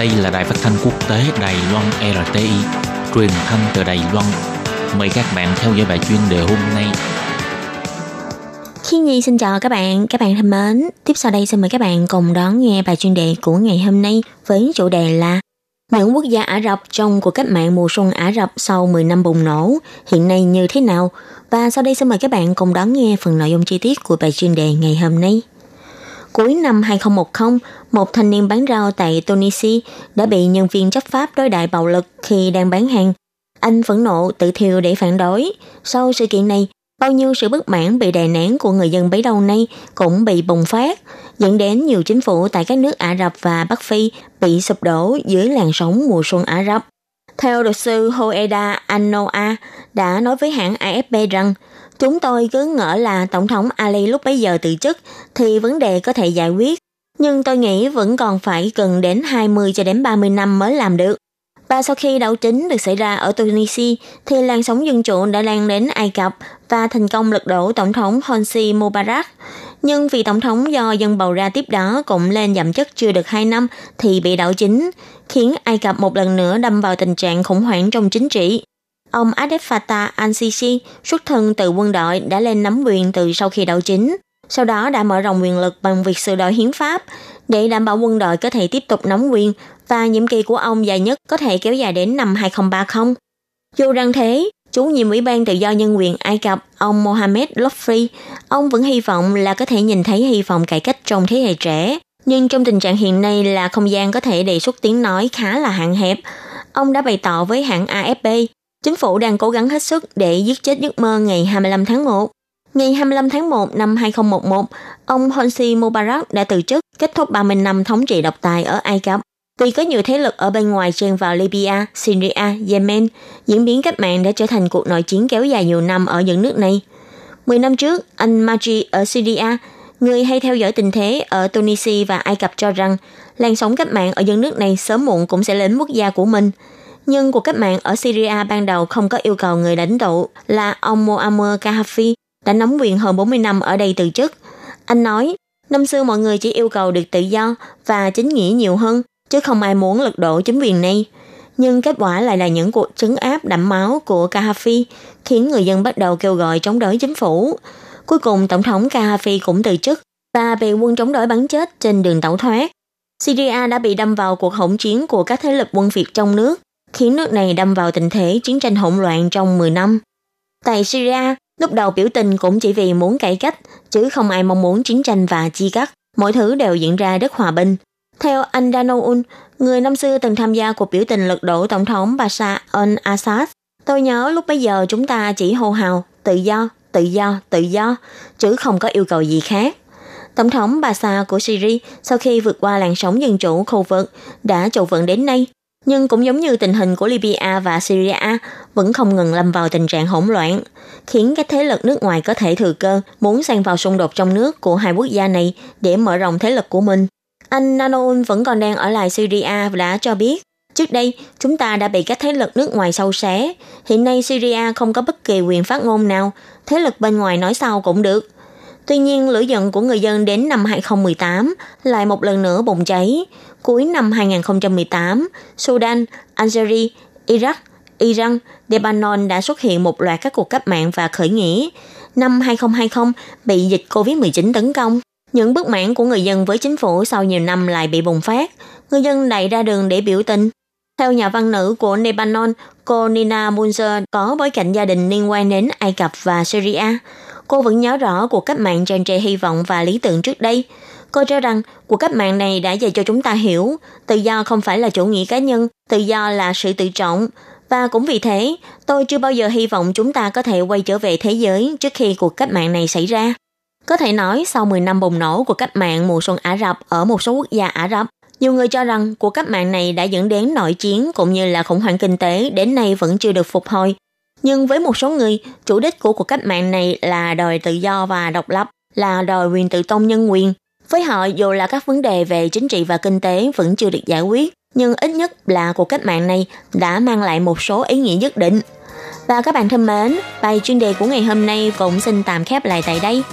Đây là đài phát thanh quốc tế Đài Loan RTI, truyền thanh từ Đài Loan. Mời các bạn theo dõi bài chuyên đề hôm nay. Khi Nhi xin chào các bạn, các bạn thân mến. Tiếp sau đây xin mời các bạn cùng đón nghe bài chuyên đề của ngày hôm nay với chủ đề là những quốc gia Ả Rập trong cuộc cách mạng mùa xuân Ả Rập sau 10 năm bùng nổ hiện nay như thế nào? Và sau đây xin mời các bạn cùng đón nghe phần nội dung chi tiết của bài chuyên đề ngày hôm nay. Cuối năm 2010, một thanh niên bán rau tại Tunisia đã bị nhân viên chấp pháp đối đại bạo lực khi đang bán hàng. Anh phẫn nộ tự thiêu để phản đối. Sau sự kiện này, bao nhiêu sự bất mãn bị đè nén của người dân bấy lâu nay cũng bị bùng phát, dẫn đến nhiều chính phủ tại các nước Ả Rập và Bắc Phi bị sụp đổ dưới làn sóng mùa xuân Ả Rập. Theo luật sư Hoeda Anoa đã nói với hãng AFP rằng Chúng tôi cứ ngỡ là Tổng thống Ali lúc bấy giờ từ chức thì vấn đề có thể giải quyết. Nhưng tôi nghĩ vẫn còn phải cần đến 20 cho đến 30 năm mới làm được. Và sau khi đảo chính được xảy ra ở Tunisia, thì làn sóng dân chủ đã lan đến Ai Cập và thành công lật đổ Tổng thống Hosni Mubarak. Nhưng vì Tổng thống do dân bầu ra tiếp đó cũng lên giảm chức chưa được 2 năm thì bị đảo chính, khiến Ai Cập một lần nữa đâm vào tình trạng khủng hoảng trong chính trị. Ông Abdel Fattah al-Sisi, xuất thân từ quân đội, đã lên nắm quyền từ sau khi đảo chính. Sau đó đã mở rộng quyền lực bằng việc sửa đổi hiến pháp để đảm bảo quân đội có thể tiếp tục nắm quyền và nhiệm kỳ của ông dài nhất có thể kéo dài đến năm 2030. Dù rằng thế, chủ nhiệm Ủy ban Tự do Nhân quyền Ai Cập, ông Mohamed Lotfi, ông vẫn hy vọng là có thể nhìn thấy hy vọng cải cách trong thế hệ trẻ. Nhưng trong tình trạng hiện nay là không gian có thể đề xuất tiếng nói khá là hạn hẹp. Ông đã bày tỏ với hãng AFP Chính phủ đang cố gắng hết sức để giết chết giấc mơ ngày 25 tháng 1. Ngày 25 tháng 1 năm 2011, ông Hosni Mubarak đã từ chức, kết thúc 30 năm thống trị độc tài ở Ai Cập. Tuy có nhiều thế lực ở bên ngoài chen vào Libya, Syria, Yemen, diễn biến cách mạng đã trở thành cuộc nội chiến kéo dài nhiều năm ở những nước này. Mười năm trước, anh Maji ở Syria, người hay theo dõi tình thế ở Tunisia và Ai Cập cho rằng làn sóng cách mạng ở những nước này sớm muộn cũng sẽ đến quốc gia của mình – nhưng cuộc cách mạng ở Syria ban đầu không có yêu cầu người lãnh tụ là ông Muammar Gaddafi đã nắm quyền hơn 40 năm ở đây từ chức. Anh nói, năm xưa mọi người chỉ yêu cầu được tự do và chính nghĩa nhiều hơn, chứ không ai muốn lật đổ chính quyền này. Nhưng kết quả lại là những cuộc trấn áp đẫm máu của Gaddafi khiến người dân bắt đầu kêu gọi chống đối chính phủ. Cuối cùng, Tổng thống Gaddafi cũng từ chức và bị quân chống đối bắn chết trên đường tẩu thoát. Syria đã bị đâm vào cuộc hỗn chiến của các thế lực quân Việt trong nước khiến nước này đâm vào tình thế chiến tranh hỗn loạn trong 10 năm. Tại Syria, lúc đầu biểu tình cũng chỉ vì muốn cải cách, chứ không ai mong muốn chiến tranh và chia cắt. Mọi thứ đều diễn ra rất hòa bình. Theo anh Danoun, người năm xưa từng tham gia cuộc biểu tình lật đổ tổng thống Bashar al-Assad, tôi nhớ lúc bấy giờ chúng ta chỉ hô hào tự do, tự do, tự do, chứ không có yêu cầu gì khác. Tổng thống Bashar của Syria sau khi vượt qua làn sóng dân chủ khu vực đã trụ vững đến nay nhưng cũng giống như tình hình của Libya và Syria vẫn không ngừng lâm vào tình trạng hỗn loạn, khiến các thế lực nước ngoài có thể thừa cơ muốn xen vào xung đột trong nước của hai quốc gia này để mở rộng thế lực của mình. Anh Nanoun vẫn còn đang ở lại Syria và đã cho biết, trước đây chúng ta đã bị các thế lực nước ngoài sâu xé, hiện nay Syria không có bất kỳ quyền phát ngôn nào, thế lực bên ngoài nói sao cũng được. Tuy nhiên, lửa giận của người dân đến năm 2018 lại một lần nữa bùng cháy, Cuối năm 2018, Sudan, Algeria, Iraq, Iran, Lebanon đã xuất hiện một loạt các cuộc cách mạng và khởi nghĩa. Năm 2020 bị dịch COVID-19 tấn công. Những bất mãn của người dân với chính phủ sau nhiều năm lại bị bùng phát. Người dân đẩy ra đường để biểu tình. Theo nhà văn nữ của Lebanon, cô Nina Munzer có bối cảnh gia đình liên quan đến Ai Cập và Syria. Cô vẫn nhớ rõ cuộc cách mạng tràn trề hy vọng và lý tưởng trước đây. Cô cho rằng cuộc cách mạng này đã dạy cho chúng ta hiểu tự do không phải là chủ nghĩa cá nhân, tự do là sự tự trọng. Và cũng vì thế, tôi chưa bao giờ hy vọng chúng ta có thể quay trở về thế giới trước khi cuộc cách mạng này xảy ra. Có thể nói sau 10 năm bùng nổ của cách mạng mùa xuân Ả Rập ở một số quốc gia Ả Rập, nhiều người cho rằng cuộc cách mạng này đã dẫn đến nội chiến cũng như là khủng hoảng kinh tế đến nay vẫn chưa được phục hồi. Nhưng với một số người, chủ đích của cuộc cách mạng này là đòi tự do và độc lập, là đòi quyền tự tôn nhân quyền, với họ dù là các vấn đề về chính trị và kinh tế vẫn chưa được giải quyết, nhưng ít nhất là cuộc cách mạng này đã mang lại một số ý nghĩa nhất định. Và các bạn thân mến, bài chuyên đề của ngày hôm nay cũng xin tạm khép lại tại đây.